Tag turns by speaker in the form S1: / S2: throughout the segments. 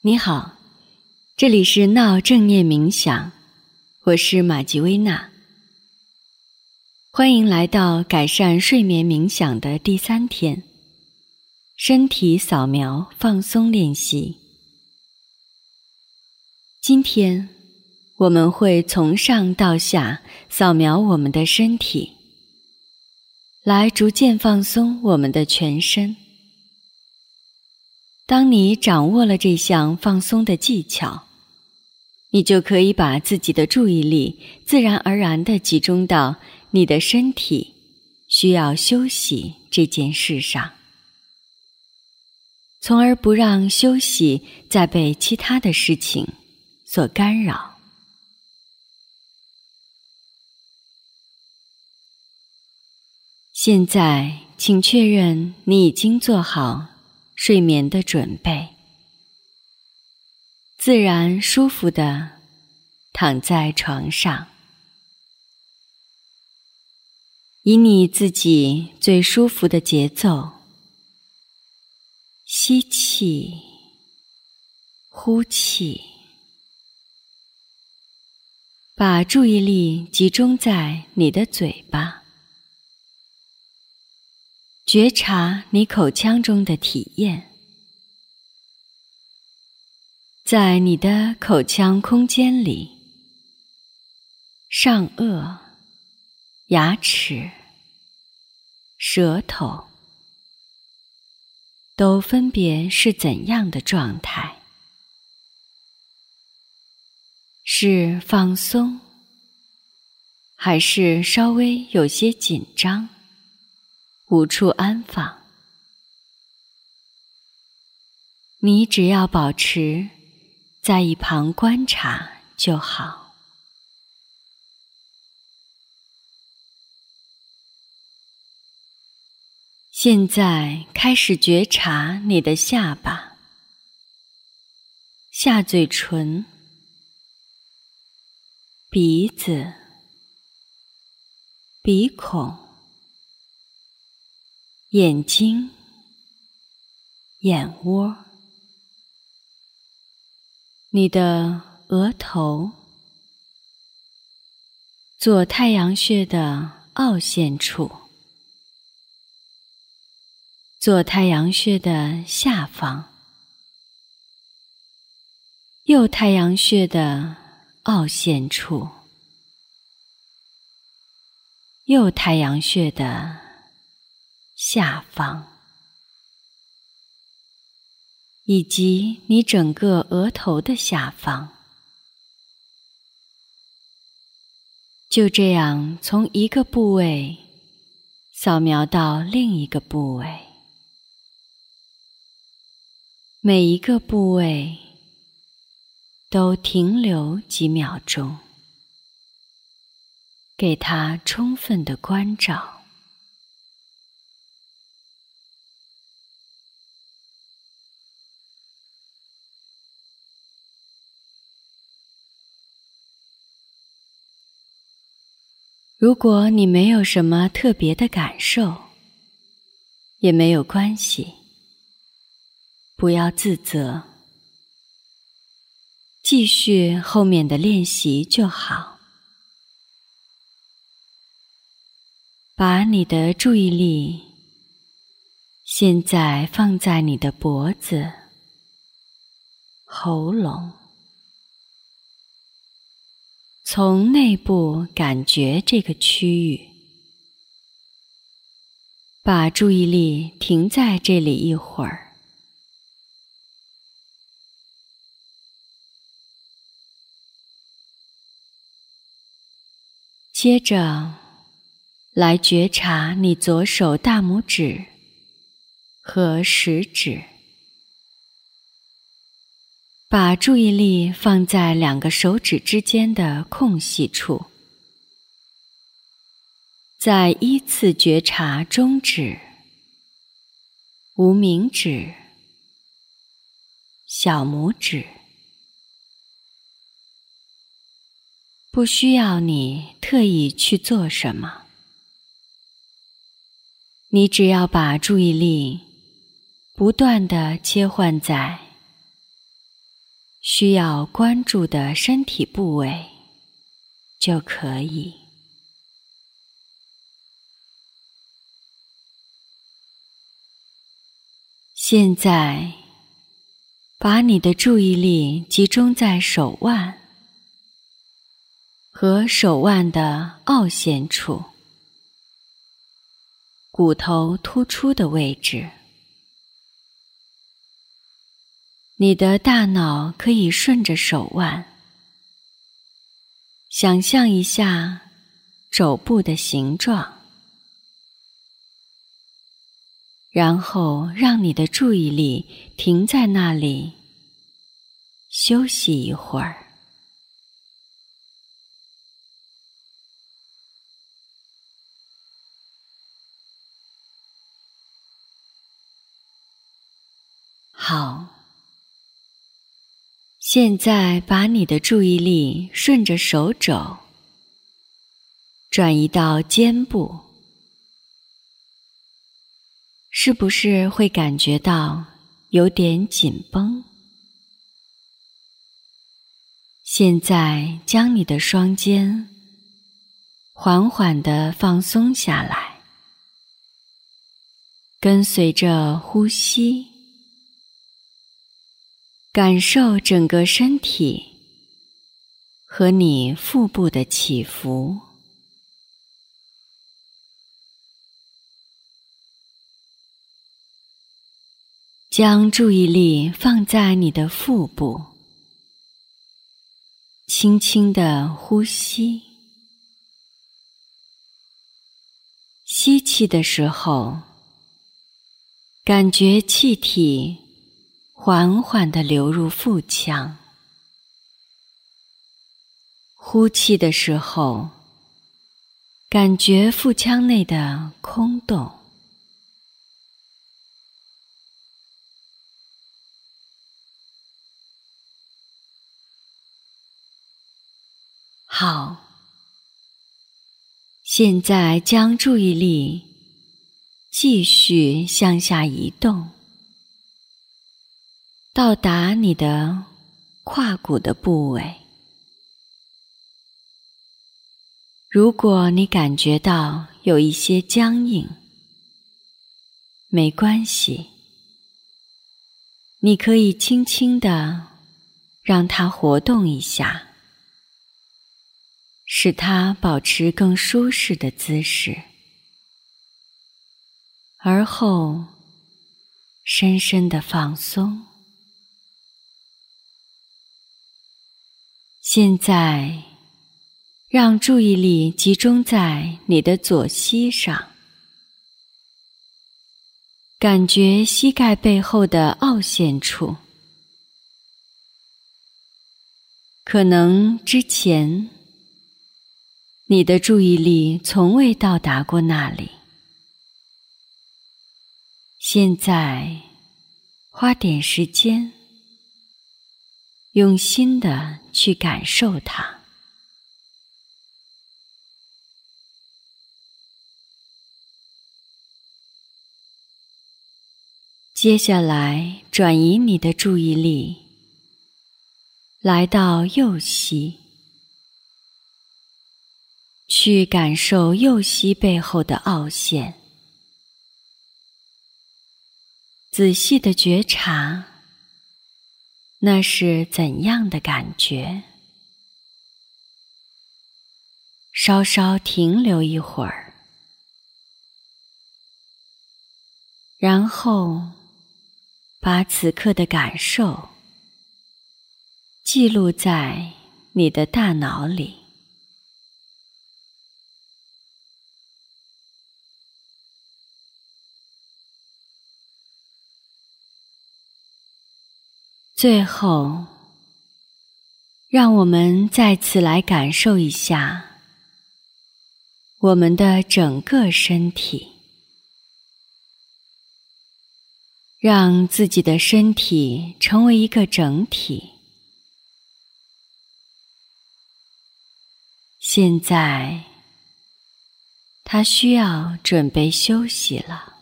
S1: 你好，这里是闹正念冥想，我是玛吉薇娜。欢迎来到改善睡眠冥想的第三天，身体扫描放松练习。今天我们会从上到下扫描我们的身体，来逐渐放松我们的全身。当你掌握了这项放松的技巧，你就可以把自己的注意力自然而然的集中到你的身体需要休息这件事上，从而不让休息再被其他的事情所干扰。现在，请确认你已经做好。睡眠的准备，自然舒服的躺在床上，以你自己最舒服的节奏，吸气，呼气，把注意力集中在你的嘴巴。觉察你口腔中的体验，在你的口腔空间里，上颚、牙齿、舌头都分别是怎样的状态？是放松，还是稍微有些紧张？无处安放，你只要保持在一旁观察就好。现在开始觉察你的下巴、下嘴唇、鼻子、鼻孔。眼睛、眼窝、你的额头、左太阳穴的凹陷处、左太阳穴的下方、右太阳穴的凹陷处、右太阳穴的。下方，以及你整个额头的下方，就这样从一个部位扫描到另一个部位，每一个部位都停留几秒钟，给它充分的关照。如果你没有什么特别的感受，也没有关系，不要自责，继续后面的练习就好。把你的注意力现在放在你的脖子、喉咙。从内部感觉这个区域，把注意力停在这里一会儿，接着来觉察你左手大拇指和食指。把注意力放在两个手指之间的空隙处，再依次觉察中指、无名指、小拇指。不需要你特意去做什么，你只要把注意力不断的切换在。需要关注的身体部位就可以。现在，把你的注意力集中在手腕和手腕的凹陷处。骨头突出的位置，你的大脑可以顺着手腕，想象一下肘部的形状，然后让你的注意力停在那里，休息一会儿。好，现在把你的注意力顺着手肘转移到肩部，是不是会感觉到有点紧绷？现在将你的双肩缓缓的放松下来，跟随着呼吸。感受整个身体和你腹部的起伏，将注意力放在你的腹部，轻轻的呼吸，吸气的时候，感觉气体。缓缓的流入腹腔，呼气的时候，感觉腹腔内的空洞。好，现在将注意力继续向下移动。到达你的胯骨的部位。如果你感觉到有一些僵硬，没关系，你可以轻轻的让它活动一下，使它保持更舒适的姿势，而后深深的放松。现在，让注意力集中在你的左膝上，感觉膝盖背后的凹陷处。可能之前你的注意力从未到达过那里，现在花点时间。用心的去感受它。接下来，转移你的注意力，来到右膝，去感受右膝背后的凹陷，仔细的觉察。那是怎样的感觉？稍稍停留一会儿，然后把此刻的感受记录在你的大脑里。最后，让我们再次来感受一下我们的整个身体，让自己的身体成为一个整体。现在，他需要准备休息了。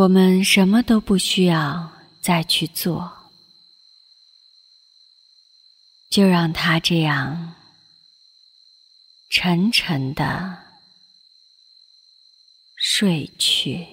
S1: 我们什么都不需要再去做，就让它这样沉沉的睡去。